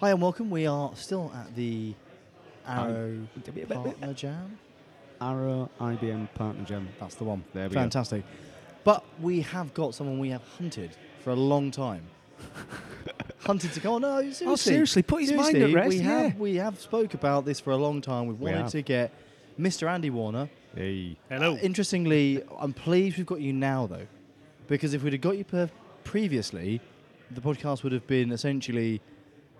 Hi and welcome. We are still at the Arrow Um, Partner Jam. Arrow IBM Partner Jam. That's the one. There we go. Fantastic. But we have got someone we have hunted for a long time. hunted to go. Oh, no, seriously. Oh, seriously, put his mind at rest, We yeah. have we have spoke about this for a long time. We've wanted have. to get Mr. Andy Warner. Hey. Hello. Interestingly, I'm pleased we've got you now though, because if we'd have got you per- previously, the podcast would have been essentially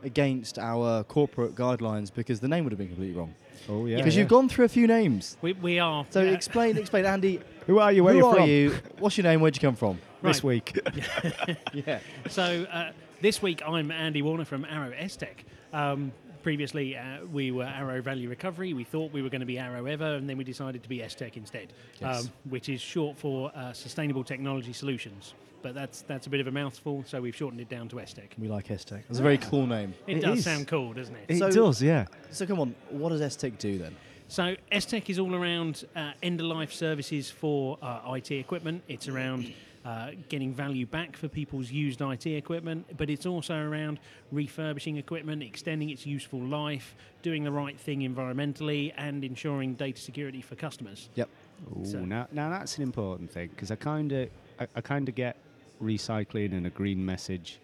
against our corporate guidelines because the name would have been completely wrong. Oh yeah. Because yeah. you've gone through a few names. We, we are. So yeah. explain, explain, Andy. Who are you? Where who you are from? you? What's your name? Where'd you come from? This week. Yeah. So uh, this week I'm Andy Warner from Arrow STech. Um, previously uh, we were Arrow Value Recovery. We thought we were going to be Arrow Ever, and then we decided to be STech instead, Yes. um, which is short for uh, Sustainable Technology Solutions. But that's that's a bit of a mouthful, so we've shortened it down to Estec. We like Estec. It's a very cool name. It, It does is. sound cool, doesn't it? It So- does, yeah. So come on, what does S-Tech do then? So Estec is all around uh, end-of-life services for uh, IT equipment. It's around uh, getting value back for people's used IT equipment, but it's also around refurbishing equipment, extending its useful life, doing the right thing environmentally, and ensuring data security for customers. Yep. Ooh, So- now, now that's an important thing because I kind of, I, I kind of get recycling and a green message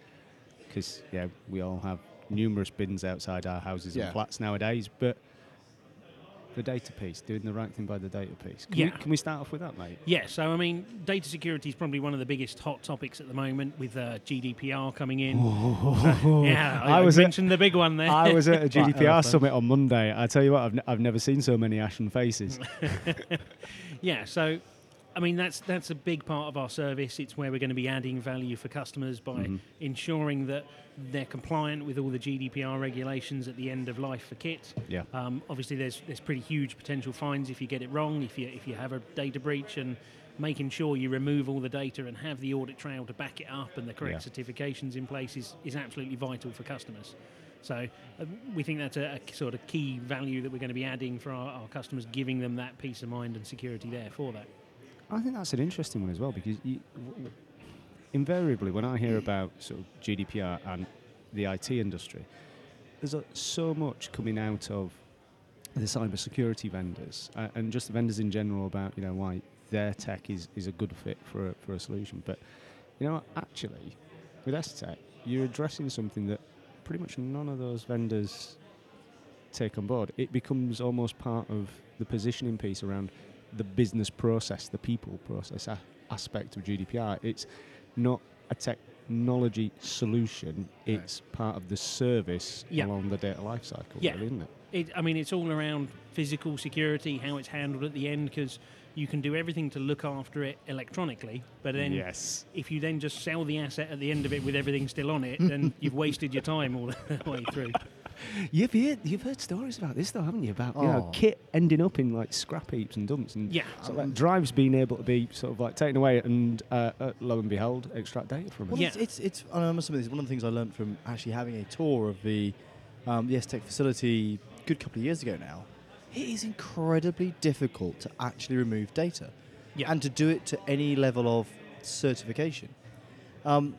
because yeah, we all have numerous bins outside our houses Yeah. and flats nowadays, but the data piece, doing the right thing by the data piece. Can, Yeah. we, can we start off with that, mate? Yeah, so I mean, data security is probably one of the biggest hot topics at the moment with uh, GDPR coming in. yeah, I, I was I at- the big one there. I was at a GDPR summit on Monday. I tell you what, I've, n- I've never seen so many ashen faces. Yeah, so I mean that's that's a big part of our service. It's where we're going to be adding value for customers by Mhm. ensuring that they're compliant with all the GDPR regulations at the end of life for kit. yeah. Um, obviously, there's there's pretty huge potential fines if you get it wrong, if you if you have a data breach, and making sure you remove all the data and have the audit trail to back it up and the correct certifications in place is, is absolutely vital for customers. So uh, we think that's a, a sort of key value that we're going to be adding for our, our customers, giving them that peace of mind and security there for that. I think that's an interesting one as well because you, w- invariably, when I hear about sort of GDPR and the IT industry, there's a, so much coming out of the cybersecurity vendors uh, and just the vendors in general about you know why their tech is, is a good fit for a, for a solution. But you know, actually, with S-Tech, you're addressing something that pretty much none of those vendors take on board. It becomes almost part of the positioning piece around the business process, the people process a- aspect of GDPR. It's not a technology solution, it's part of the service Yeah. along the data lifecycle, Yeah. really, isn't it? It, I mean, it's all around physical security, how it's handled at the end, because you can do everything to look after it electronically, but then yes. if you then just sell the asset at the end of it with everything still on it, then you've wasted your time all the way through. You've heard, you've heard stories about this, though, haven't you? About you know, Oh. kit ending up in like scrap heaps and dumps, and Yeah. sort of like drives being able to be sort of like taken away, and uh, uh, lo and behold, extract data from it. Well, Yeah. it's, it's, it's I must admit, it's one of the things I learned from actually having a tour of the um, the S-Tech facility a good couple of years ago now. It is incredibly difficult to actually remove data Yeah. and to do it to any level of certification. Um,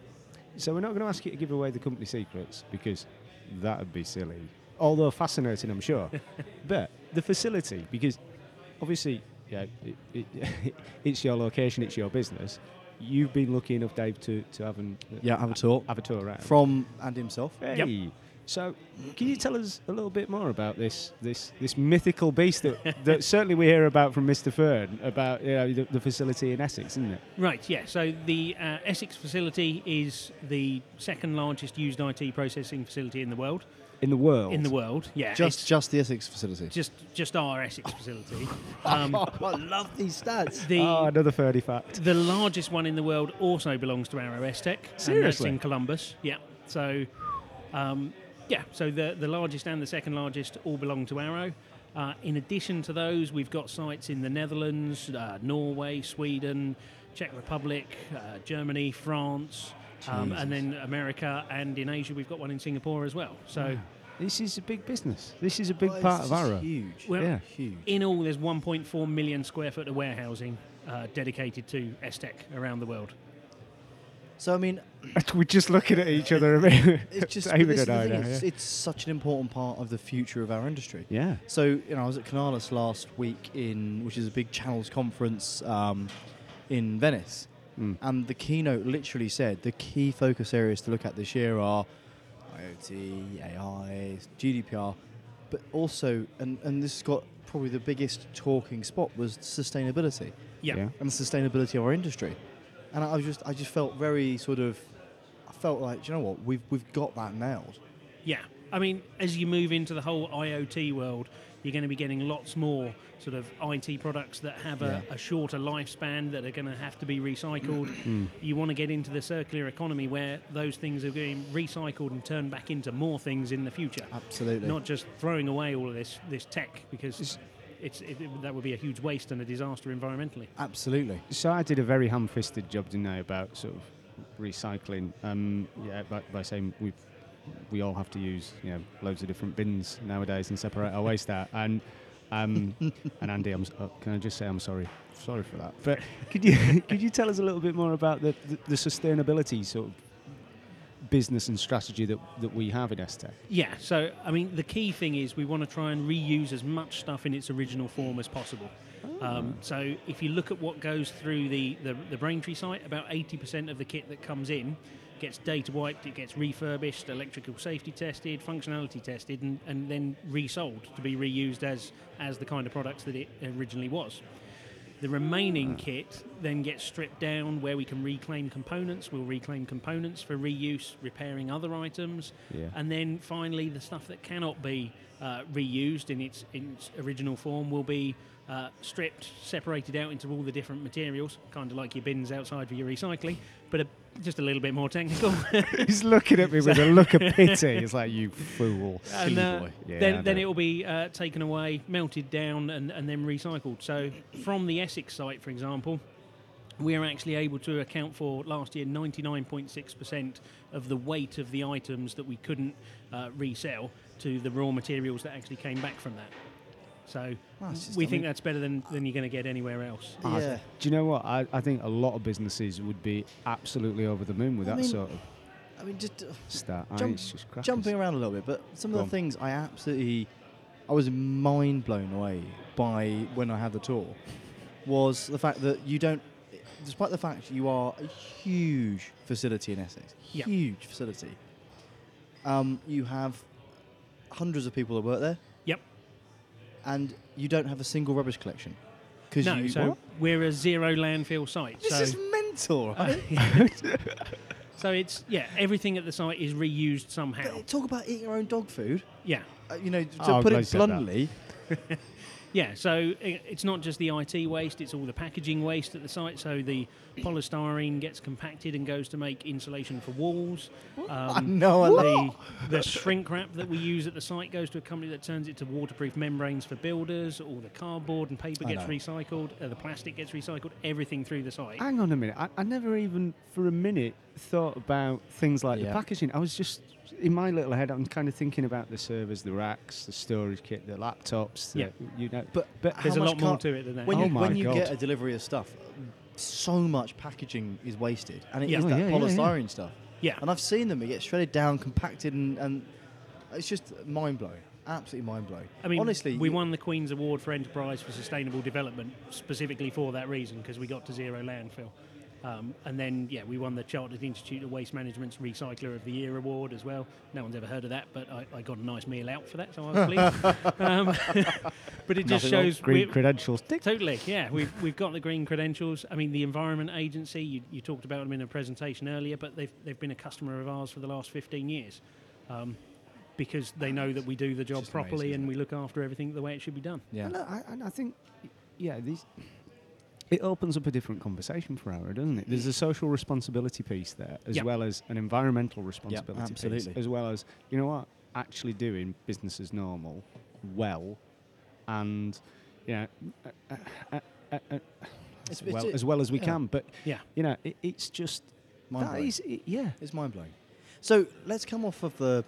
So we're not going to ask you to give away the company secrets because that would be silly. Although fascinating, I'm sure. but the facility, because obviously, yeah, it, it, it's your location, it's your business. You've been lucky enough, Dave, to to have an yeah, have a tour have a tour around. from Andy himself. Hey. So, can you tell us a little bit more about this this this mythical beast that, that certainly we hear about from Mr. Fern about you know, the, the facility in Essex, isn't it? Right, yeah. So the uh, Essex facility is the second largest used IT processing facility in the world. In the world. In the world, yeah. Just it's just the Essex facility. just just our Essex facility. Um, I love these stats. the oh, another 30 fact. the largest one in the world also belongs to Arrow S Tech. And that's Seriously? in Columbus. Yeah. So, um, yeah. So the the largest and the second largest all belong to Arrow. Uh, in addition to those, we've got sites in the Netherlands, uh, Norway, Sweden, Czech Republic, uh, Germany, France, um, and then America, and in Asia we've got one in Singapore as well. So. This is a big business. This is a big Well, part of Arrow. Huge. Well, Yeah. huge. In all, there's 1.4 million square foot of warehousing uh, dedicated to STEC around the world. So I mean, We're just looking at each other it's just David this and I thing, now, it's, yeah. it's such an important part of the future of our industry. yeah. So you know, I was at Canalys last week in, which is a big channels conference um, in Venice, Mm. and the keynote literally said the key focus areas to look at this year are IoT, AI, GDPR, but also, and, and this has got probably the biggest talking spot was sustainability Yeah. Yeah. and the sustainability of our industry. And I was just, I just felt very sort of, I felt like, do you know what, we've we've got that nailed. Yeah. I mean, as you move into the whole IoT world, you're going to be getting lots more sort of IT products that have a, Yeah. a shorter lifespan that are going to have to be recycled. Hmm. You want to get into the circular economy where those things are being recycled and turned back into more things in the future, Absolutely. not just throwing away all of this this tech because it's it, that would be a huge waste and a disaster environmentally. Absolutely. So I did a very ham-fisted job, didn't I, about sort of recycling. Um, yeah, by, by saying we we all have to use you know loads of different bins nowadays and separate our waste out. And um, and Andy, I'm, uh, can I just say I'm sorry, sorry for that. But could you could you tell us a little bit more about the, the, the sustainability sort of business and strategy that, that we have in STEC? Yeah, so I mean, the key thing is we want to try and reuse as much stuff in its original form as possible. Um, so if you look at what goes through the, the, the Braintree site, about 80% of the kit that comes in gets data wiped, it gets refurbished, electrical safety tested, functionality tested, and, and then resold to be reused as, as the kind of products that it originally was. The remaining kit then gets stripped down where we can reclaim components. We'll reclaim components for reuse, repairing other items. Yeah. And then finally, the stuff that cannot be uh, reused in its, in its original form will be uh, stripped, separated out into all the different materials, kind of like your bins outside for your recycling, but a, just a little bit more technical. He's looking at me with a look of pity. He's like you fool. and uh, boy. Yeah, then, then it will be uh, taken away, melted down, and, and then recycled. So, from the Essex site, for example, we are actually able to account for last year 99.6% of the weight of the items that we couldn't uh, resell to the raw materials that actually came back from that. So, That's we think that's better than, than you're going to get anywhere else. I- Yeah. Do you know what? I, I think a lot of businesses would be absolutely over the moon with I that mean, sort of I mean, just uh, stat. I Jump- it's just jumping around a little bit, but some Go of on. the things I absolutely, I was mind blown away by when I had the tour, was the fact that you don't, despite the fact you are a huge facility in Essex, Yeah. huge facility, um, you have hundreds of people that work there, Yep. And you don't have a single rubbish collection. Because No, you, so What? we're a zero landfill site. this so is mental, right? So it's yeah, everything at the site is reused somehow. But talk about eating your own dog food. Yeah, Uh, you know, to Oh, put it bluntly, yeah. So it's not just the IT waste; it's all the packaging waste at the site. So the polystyrene gets compacted and goes to make insulation for walls. Um, a the, the shrink wrap that we use at the site goes to a company that turns it to waterproof membranes for builders. All the cardboard and paper I gets know. recycled. Uh, the plastic gets recycled. Everything through the site. Hang on a minute. I, I never even for a minute thought about things like Yeah. the packaging. I was just in my little head. I'm kind of thinking about the servers, the racks, the storage kit, the laptops. The, Yeah. You know, But but There's a lot more to it than that. when Oh you my when you God. get a delivery of stuff, so much packaging is wasted, and it is Yeah. Oh, that yeah, yeah, yeah. polystyrene stuff. yeah. And I've seen them; it gets shredded down, compacted, and, and it's just mind blowing. Absolutely mind blowing. I mean, honestly, we won the Queen's Award for Enterprise for Sustainable Development specifically for that reason because we got to zero landfill. Um, and then, yeah, we won the Chartered Institute of Waste Management's Recycler of the Year award as well. No one's ever heard of that, but I, I got a nice meal out for that, so I was pleased. um, but it just Nothing wrong. shows green credentials. Tick. Totally, yeah. We've, we've got the green credentials. I mean, the Environment Agency, you, you talked about them in a presentation earlier, but they've, they've been a customer of ours for the last 15 years um, because they know that we do the job properly amazing, and we look after everything the way it should be done. yeah. And I, and I think, yeah, these. It opens up a different conversation for Arrow, doesn't it? There's a social responsibility piece there, as Yep. well as an environmental responsibility piece, absolutely. as well as you know what, actually doing business as normal, well, and you know, uh, uh, uh, uh, uh, as, well, as well as we yeah. can. But Yeah. you know, it, it's just Mind that blowing. is, it, yeah. It's mind blowing. So let's come off of the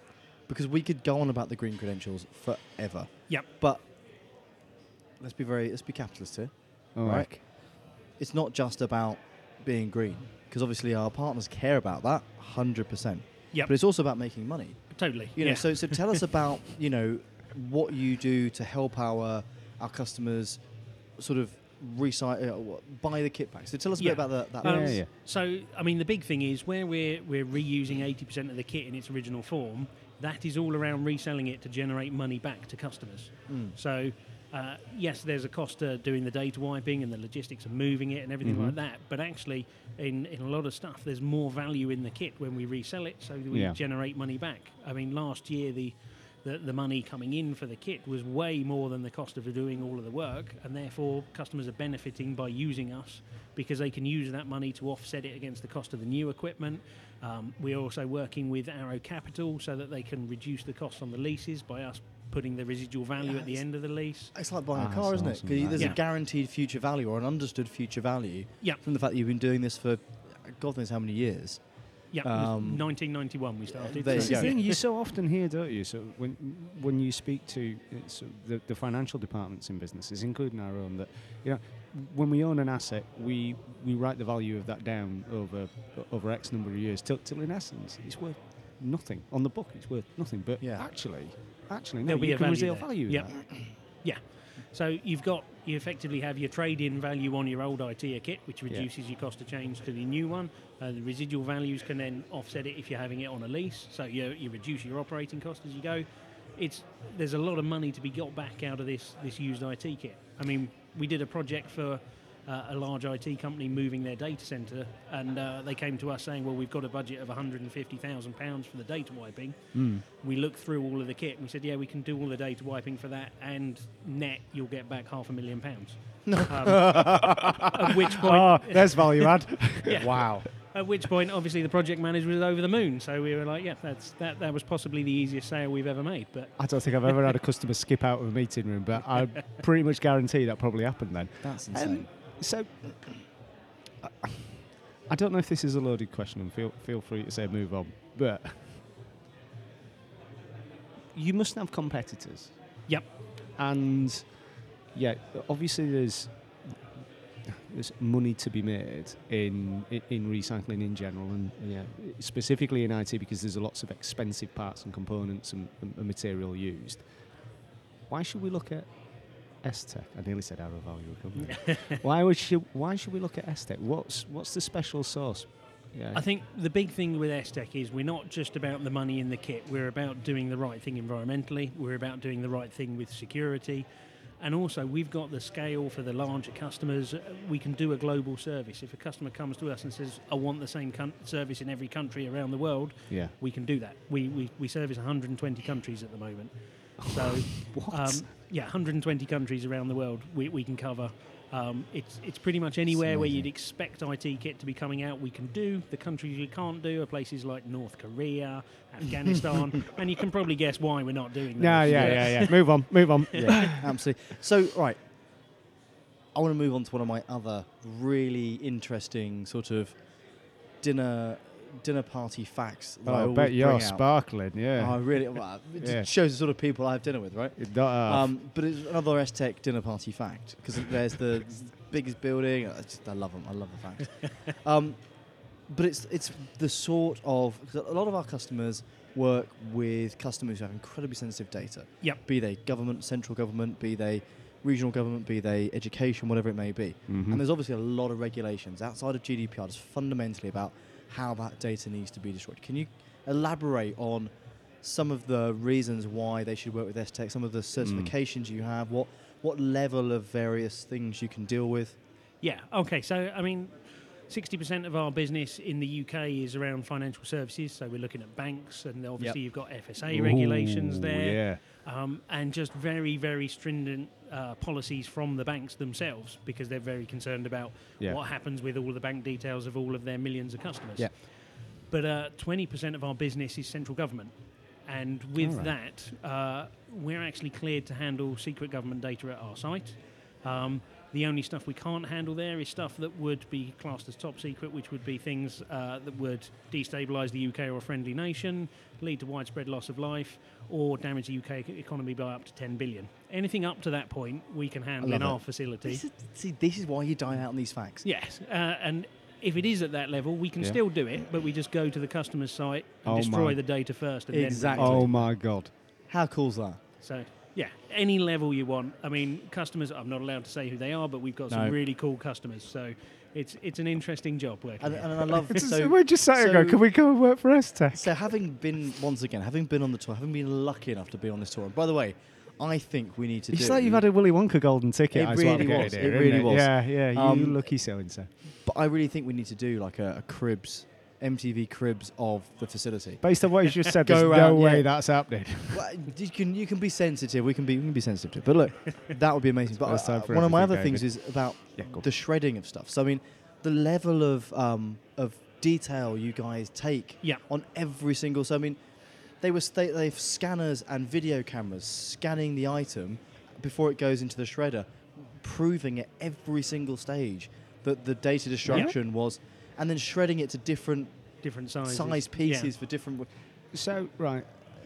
because we could go on about the green credentials forever. Yep. But let's be very let's be capitalist here. All Right. right. It's not just about being green. because obviously our partners care about that 100%. Yep. But it's also about making money. Totally. You know, yeah. so so tell us about you know what you do to help our our customers sort of recycle, uh, buy the kit back. So tell us a Yeah. bit about that. that Um, Yeah, yeah. So, I mean, the big thing is where we're we're reusing eighty percent of the kit in its original form. That is all around reselling it to generate money back to customers. Mm. So, uh, yes, there's a cost to doing the data wiping and the logistics of moving it and everything Mhm. like that. But actually, in, in a lot of stuff, there's more value in the kit when we resell it, so we Yeah. generate money back. I mean, last year the the, the money coming in for the kit was way more than the cost of doing all of the work, and therefore customers are benefiting by using us because they can use that money to offset it against the cost of the new equipment. Um, we're also working with Arrow Capital so that they can reduce the cost on the leases by us putting the residual value at the end of the lease. It's like buying Ah, a car, isn't it? Because there's Yeah. a guaranteed future value or an understood future value Yeah, from the fact that you've been doing this for God knows how many years. yeah. Um, 1991 we started. there you the thing you so often hear, don't you? So when when you speak to so the, the financial departments in businesses, including our own, that you know, when we own an asset, we we write the value of that down over over X number of years till, till in essence it's worth nothing on the book. It's worth nothing, but Yeah. actually, actually, no, There'll be you a can value reveal there. value. in Yep. that. Yeah. So you've got you effectively have your trade-in value on your old ITEA kit, which reduces your cost of change to the new one. Uh, the residual values can then offset it if you're having it on a lease. So you you reduce your operating cost as you go. It's there's a lot of money to be got back out of this this used IT kit. I mean, we did a project for. Uh, a large IT company moving their data center, and uh, they came to us saying, "Well, we've got a budget of 150,000 pounds for the data wiping." Mm. we looked through all of the kit and we said, yeah, we can do all the data wiping for that, and net you'll get back half a million pounds. um, at which point, Oh, there's value add. Yeah. Wow. at which point, obviously, the project manager was over the moon. So we were like, yeah, that's that. That was possibly the easiest sale we've ever made. But I don't think I've ever had a customer skip out of a meeting room, but I pretty much guarantee that probably happened then. That's Um, insane. So, I- don't know if this is a loaded question, and feel feel free to say move on. But you must have competitors, yep, and yeah, obviously there's there's money to be made in in, in recycling in general, and yeah, specifically in IT because there's lots of expensive parts and components and, and, and material used. Why should we look at S-Tech? I nearly said Arrow Value Company. why would should, Why should we look at S-Tech? What's what's the special sauce? Yeah. I think the big thing with STEC is we're not just about the money in the kit. We're about doing the right thing environmentally. We're about doing the right thing with security. And also, we've got the scale for the larger customers. We can do a global service. If a customer comes to us and says, I want the same con- service in every country around the world, yeah. we can do that. We, we, we service 120 countries at the moment. So, What? um, yeah, 120 countries around the world we, we can cover. Um, it's it's pretty much anywhere where you'd expect IT kit to be coming out. We can do. The countries you can't do are places like North Korea, Afghanistan, and you can probably guess why we're not doing that. No, yeah, yeah, yeah. move on, move on. yeah, absolutely. So, right, I want to move on to one of my other really interesting sort of dinner dinner party facts. That I Oh, I always bet you're bring out. sparkling. Oh, Yeah. I really, well, it Yeah. shows the sort of people I have dinner with, right? Not half. Um, but it's another S Tech dinner party fact because there's the biggest building. I, just, I love them. I love the facts. um, but it's it's the sort of a lot of our customers work with customers who have incredibly sensitive data. Yep. Be they government, central government, be they regional government, be they education, whatever it may be. Mhm. And there's obviously a lot of regulations outside of GDPR just fundamentally about how that data needs to be destroyed. Can you elaborate on some of the reasons why they should work with STech, some of the mm. certifications you have, what what level of various things you can deal with? Yeah. Okay. So I mean, sixty percent of our business in the UK is around financial services. So we're looking at banks, and obviously you've got FSA regulations there. Yeah. Um, and just very, very stringent uh, policies from the banks themselves because they're very concerned about Yeah. what happens with all the bank details of all of their millions of customers. Yeah. But uh, 20% of our business is central government. And with Alright. that, uh, we're actually cleared to handle secret government data at our site. Um, the only stuff we can't handle there is stuff that would be classed as top secret, which would be things uh, that would destabilise the UK or a friendly nation, lead to widespread loss of life, or damage the UK economy by up to 10 billion. Anything up to that point, we can handle in it. our facility. This is, see, this is why you die out on these facts. Yes, uh, and if it is at that level, we can Yeah. still do it, but we just go to the customer's site and Oh destroy the data first. And Exactly. Then Oh my god. How cool's that? so yeah, any level you want. I mean, customers. I'm not allowed to say who they are, but we've got some No. really cool customers. So it's it's an interesting job working. And, here. and I love It's so. we're just saying, so- go, can we go and work for Estech? So having been once again, having been on the tour, having been lucky enough to be on this tour. And by the way, I think we need to It's do. like you've had a Willy Wonka golden ticket. It what I'm really getting was, here, it isn't really was. Yeah, yeah, you Um, lucky so and so. but I really think we need to do like a, a cribs, MTV cribs of the facility. Based on what you just said, Go there's no way yeah. that's happening. Well, you can you can be sensitive. We can be we can be sensitive to it. But look, that would be amazing. But uh, for one of my other things is about Yeah, go on. the shredding of stuff. So I mean, the level of um, of detail you guys take Yeah. on every single. So I mean, they were sta- they have scanners and video cameras scanning the item before it goes into the shredder, proving at every single stage that the data destruction was, and then shredding it to different different sizes. size Yeah. pieces for different. w- So, right,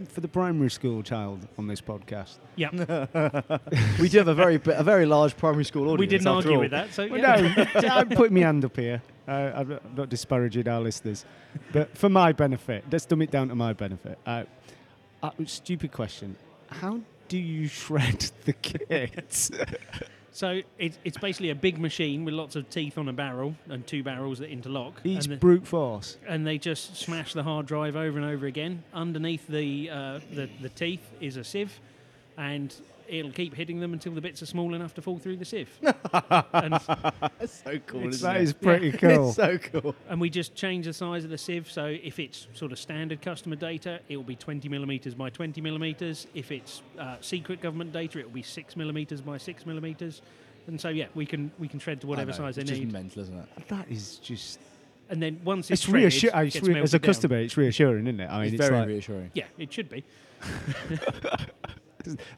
for the primary school child on this podcast, Yeah, we do have a very a very large primary school audience. we didn't argue all. with that. So Well, yeah. no, I'm putting my hand up here. Uh, I'm not- I'm not disparaging our listeners, but for my benefit, let's dumb it down to my benefit. Uh, uh, stupid question: How do you shred the kit? So it's, it's basically a big machine with lots of teeth on a barrel and two barrels that interlock. Each the- brute force. and they just smash the hard drive over and over again. Underneath the, uh, the the teeth is a sieve, and it'll keep hitting them until the bits are small enough to fall through the sieve. and, That's so cool. It's- isn't that it? is pretty cool. It's so cool. and we just change the size of the sieve. So if it's sort of standard customer data, it will be 20 millimeters by 20 millimeters. If it's uh, secret government data, it will be six millimeters by six millimeters. And so yeah, we can we can shred to whatever know, size they it's just need. mental, isn't it? That is just. And then once it's, It's shredded, reassuring. it gets melted as a down. customer, it's reassuring, isn't it? I mean, it's it's, very like, reassuring. Yeah, it should be.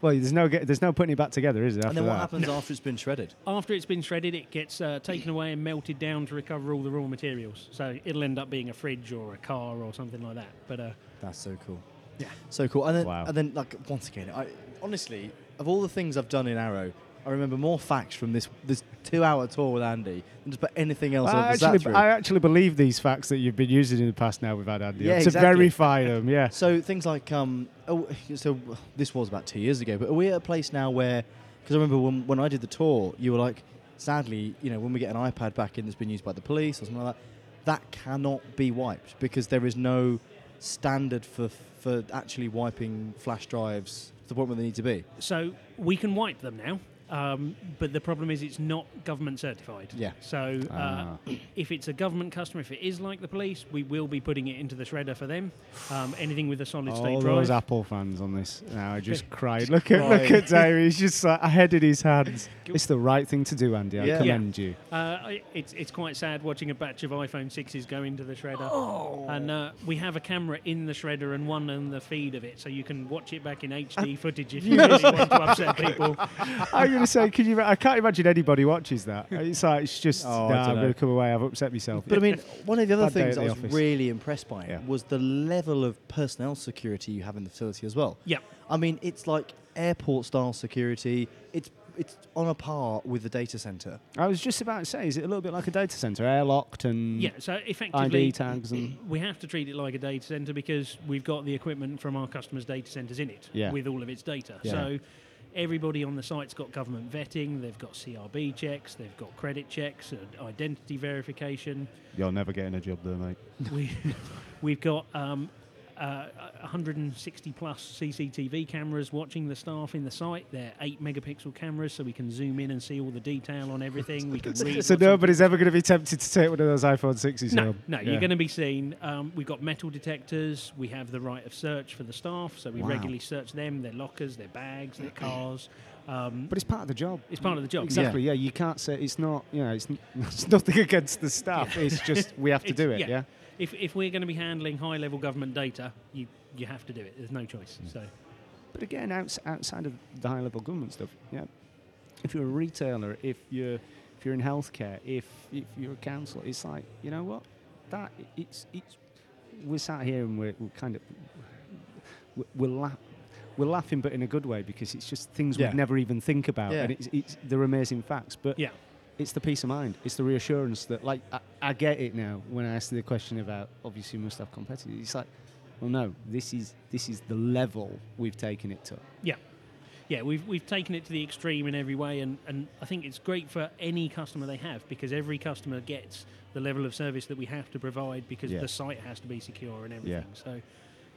well, there's no get, there's no putting it back together, is there? And After then what that? happens after it's been shredded? After it's been shredded, it gets uh, taken away and melted down to recover all the raw materials. So it'll end up being a fridge or a car or something like that. But uh, That's so cool. Yeah. So cool. And then, Wow. and then like once again, I honestly, of all the things I've done in Arrow, I remember more facts from this this two-hour tour with Andy than just about anything else I I've sat actually. I actually believe these facts that you've been using in the past. Now we've had Andy Yeah, on to verify them. Yeah. So things like um, oh, so this was about two years ago, but are we at a place now where? Because I remember when when I did the tour, you were like, sadly, you know, when we get an iPad back in that's been used by the police or something like that, that cannot be wiped because there is no standard for for actually wiping flash drives to the point where they need to be. so we can wipe them now. Um, but the problem is it's not government certified. Yeah. So uh, Ah. if it's a government customer, if it is like the police, we will be putting it into the shredder for them. Um, anything with a solid state drive. All those Apple fans on this now are just crying. Look at crying. look at Dave. He's just like a head his hands. It's the right thing to do, Andy. I Yeah. commend you. Uh, it's it's quite sad watching a batch of iPhone sixes go into the shredder. Oh. And uh, we have a camera in the shredder and one on the feed of it, so you can watch it back in HD footage if you really want to upset people. I'm going to say, can you? I can't imagine anybody watches that. It's like it's just. Oh, nah, I'm going to come away. I've upset myself. But I mean, one of the other things at I was office. really impressed by Yeah. was the level of personnel security you have in the facility as well. Yeah. I mean, it's like airport style security. It's it's on a par with the data center. I was just about to say, is it a little bit like a data center, airlocked and Yeah, so effectively, ID tags and we have to treat it like a data center because we've got the equipment from our customers' data centers in it Yeah. with all of its data. Yeah. So everybody on the site's got government vetting, they've got CRB checks, they've got credit checks, and identity verification. you're never getting a job there, mate. we, we've got um, uh, 160 plus CCTV cameras watching the staff in the site. They're 8 megapixel cameras, so we can zoom in and see all the detail on everything. We can read. So nobody's ever going to be tempted to take one of those iPhone sixes no, home. no, Yeah. you're going to be seen. Um, we've got metal detectors. We have the right of search for the staff, so we Wow. regularly search them, their lockers, their bags, their cars. Um, But it's part of the job. it's part of the job. Exactly. Yeah. You can't say it's not. You know, it's, n- it's nothing against the staff. It's just we have to do it. yeah. Yeah. If, if we're going to be handling high level government data, you, you have to do it. There's no choice. Mm. So. But again, outs, outside of the high level government stuff, yeah. If you're a retailer, if you're if you're in healthcare, if if you're a council, it's like you know what, that it's it's we're sat here and we're, we're kind of we're, we're la- we're laughing, but in a good way because it's just things Yeah. we'd never even think about, Yeah. and it's, it's they're amazing facts. But Yeah. It's the peace of mind. It's the reassurance that, like, I, I get it now when I ask the question about obviously must have competitors. It's like, well, no, this is this is the level we've taken it to. Yeah. Yeah, we've, we've taken it to the extreme in every way, and, and I think it's great for any customer they have because every customer gets the level of service that we have to provide because Yeah. the site has to be secure and everything. Yeah. So,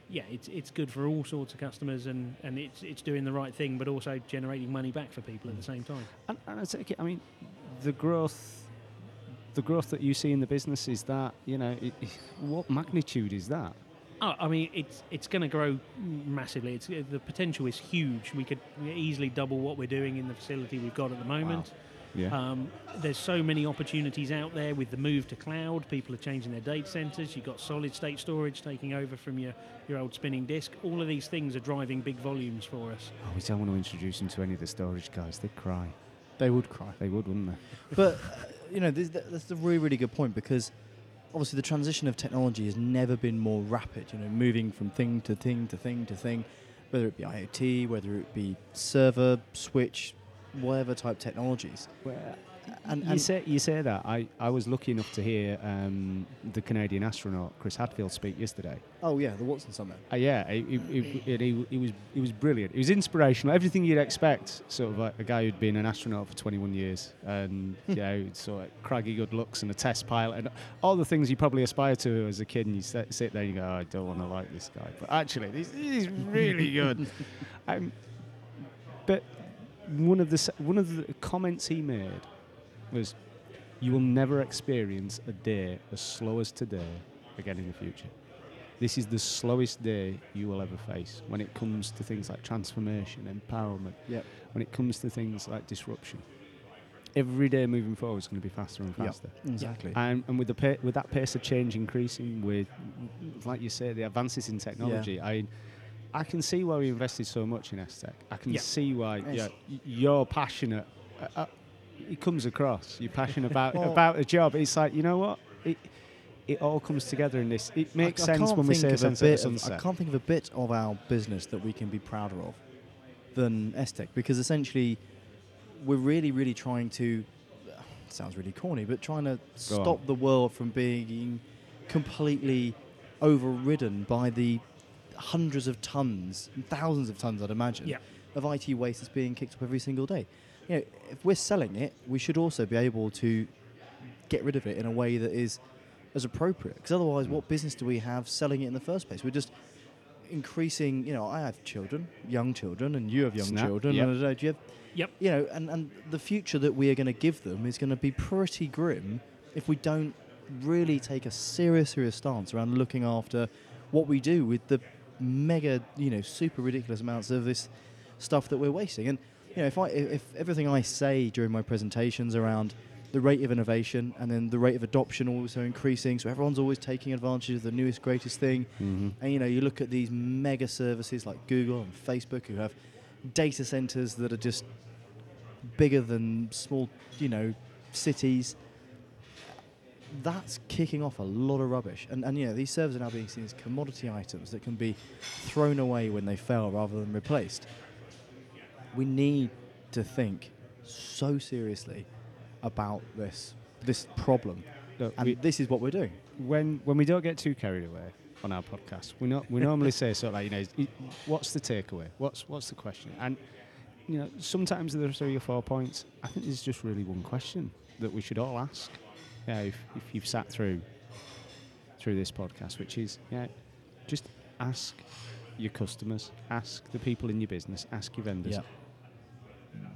yeah, it's, it's good for all sorts of customers, and, and it's, it's doing the right thing, but also generating money back for people at the same time. And, and I take it. I mean, the growth, the growth that you see in the business is that you know, it, what magnitude is that? Oh, I mean, it's it's going to grow massively. It's the potential is huge. We could easily double what we're doing in the facility we've got at the moment. Yeah. Um, there's so many opportunities out there with the move to cloud. People are changing their data centers. You've got solid state storage taking over from your, your old spinning disk. All of these things are driving big volumes for us. oh, we don't want to introduce them to any of the storage guys. They'd cry. They would cry. They would, wouldn't they? But uh, you know, this, that- that's a really, really good point because obviously the transition of technology has never been more rapid. You know, moving from thing to thing to thing to thing, whether it be IoT, whether it be server, switch, whatever type technologies. Well, And, you say you say that. I, I was lucky enough to hear um, the Canadian astronaut Chris Hadfield speak yesterday. oh yeah, the Watson Summit. Uh, yeah, he, he, was he was brilliant. He was inspirational. Everything you'd expect, sort of like a guy who'd been an astronaut for 21 years, and you know, sort of craggy good looks and a test pilot, and all the things you probably aspire to as a kid. And you sit, sit there and you go, oh, I don't want to like this guy, but actually, he's, he's really good. um, but one of the one of the comments he made was, "You will never experience a day as slow as today again in the future." This is the slowest day you will ever face when it comes to things like transformation, empowerment, Yep. when it comes to things like disruption. Every day moving forward is going to be faster and Yep. faster. Exactly. And, and with the pa- with that pace of change increasing, with like you say, the advances in technology, I I can see why we invested so much in STEC. I can Yeah. see why Yes. yeah, y- you're passionate. Uh, uh, it comes across. You're passionate about Well- about the job. It's like you know what it. It all comes together in this. It makes I, I sense when we say a sunset. of, sunset. I can't think of a bit of our business that we can be prouder of than Estec because essentially we're really, really trying to. Sounds really corny, but trying to stop on. the world from being completely overridden by the hundreds of tons, thousands of tons, I'd imagine, Yeah. of IT waste that's being kicked up every single day. You know, if we're selling it, we should also be able to get rid of it in a way that is as appropriate. Because otherwise, what business do we have selling it in the first place? We're just increasing. You know, I have children, young children, and you have young Snap, children. yep. And uh, do you have, Yep. you know, and, and the future that we are going to give them is going to be pretty grim if we don't really take a serious, serious stance around looking after what we do with the mega, you know, super ridiculous amounts of this stuff that we're wasting. And you know, if I if everything I say during my presentations around the rate of innovation and then the rate of adoption also increasing, so everyone's always taking advantage of the newest, greatest thing. Mhm. And you know, you look at these mega services like Google and Facebook who have data centers that are just bigger than small, you know, cities. That's kicking off a lot of rubbish. And, and you know, these servers are now being seen as commodity items that can be thrown away when they fail rather than replaced. We need to think so seriously about this this problem. Look, And we- this is what we're doing. when when we don't get too carried away on our podcast, we not we normally say sort of like you know, what's the takeaway? What's what's the question? And you know, sometimes there are three or four points. I think there's just really one question that we should all ask. Yeah, if, if you've sat through through this podcast, which is yeah, just ask your customers, ask the people in your business, ask your vendors,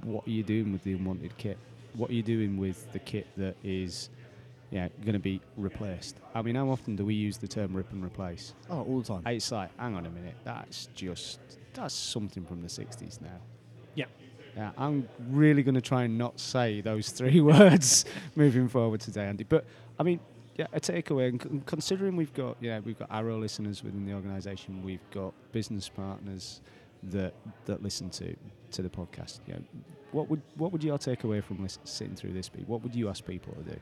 what are you doing with the unwanted kit? What are you doing with the kit that is yeah, going to be replaced. I mean, how often do we use the term rip and replace? Oh, all the time. It's like, hang on a minute, that's just that's something from the '60s now. Yeah. Yeah, I'm really going to try and not say those three words moving forward today, Andy. But I mean, yeah, a takeaway. And considering we've got, yeah, we've got arrow listeners within the organisation, we've got business partners that that listen to to the podcast. Yeah, what would what would your takeaway from sitting through this be? What would you ask people to do?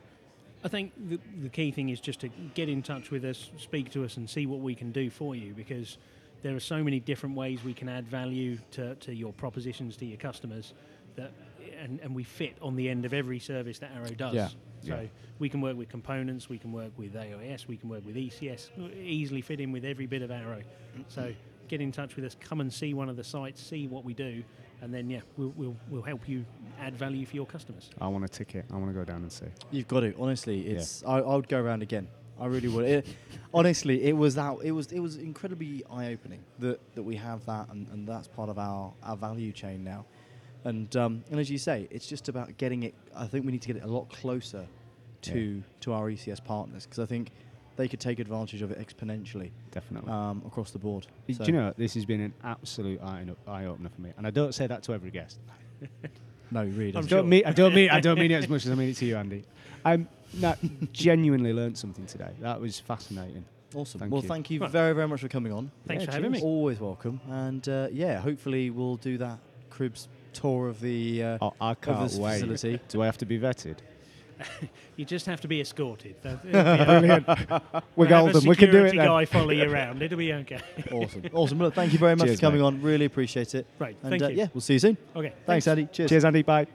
I think the, the key thing is just to get in touch with us, speak to us, and see what we can do for you because there are so many different ways we can add value to, to your propositions to your customers that and, and we fit on the end of every service that Arrow does. Yeah. So Yeah. we can work with components, we can work with AOS, we can work with ECS, easily fit in with every bit of Arrow. So get in touch with us, come and see one of the sites, see what we do, and then yeah, we'll, we'll, we'll help you add value for your customers. I want a ticket. I want to go down and see. You've got it. Honestly, it's. I, I would go around again. I really would. It, honestly, it was that. It was. It was incredibly eye-opening that that we have that, and, and that's part of our our value chain now. And um, and as you say, it's just about getting it. I think we need to get it a lot closer to to our ECS partners because I think they could take advantage of it exponentially Definitely. um, across the board. Do So- you know this has been an absolute eye, eye opener for me, and I don't say that to every guest. No, really I'm I doesn't. sure. don't mean I don't mean I don't mean it as much as I mean it to you, Andy. I'm no, genuinely learned something today. That was fascinating. Awesome. Thank well, you. thank you Right. very, very much for coming on. Thanks Yeah, for having me. Always welcome. And uh, yeah, hopefully we'll do that cribs tour of the uh, Oh, I can't this wait. facility. Do I have to be vetted? You just have to be escorted. Brilliant. We're We'll have a golden. We can do it security guy follow you around. It'll be okay. awesome. Awesome. Well, look, thank you very much Cheers, for coming mate. on. Really appreciate it. Right. And Thank uh, you. yeah, we'll see you soon. Okay. Thanks, Andy. Cheers. Cheers, Andy. Bye.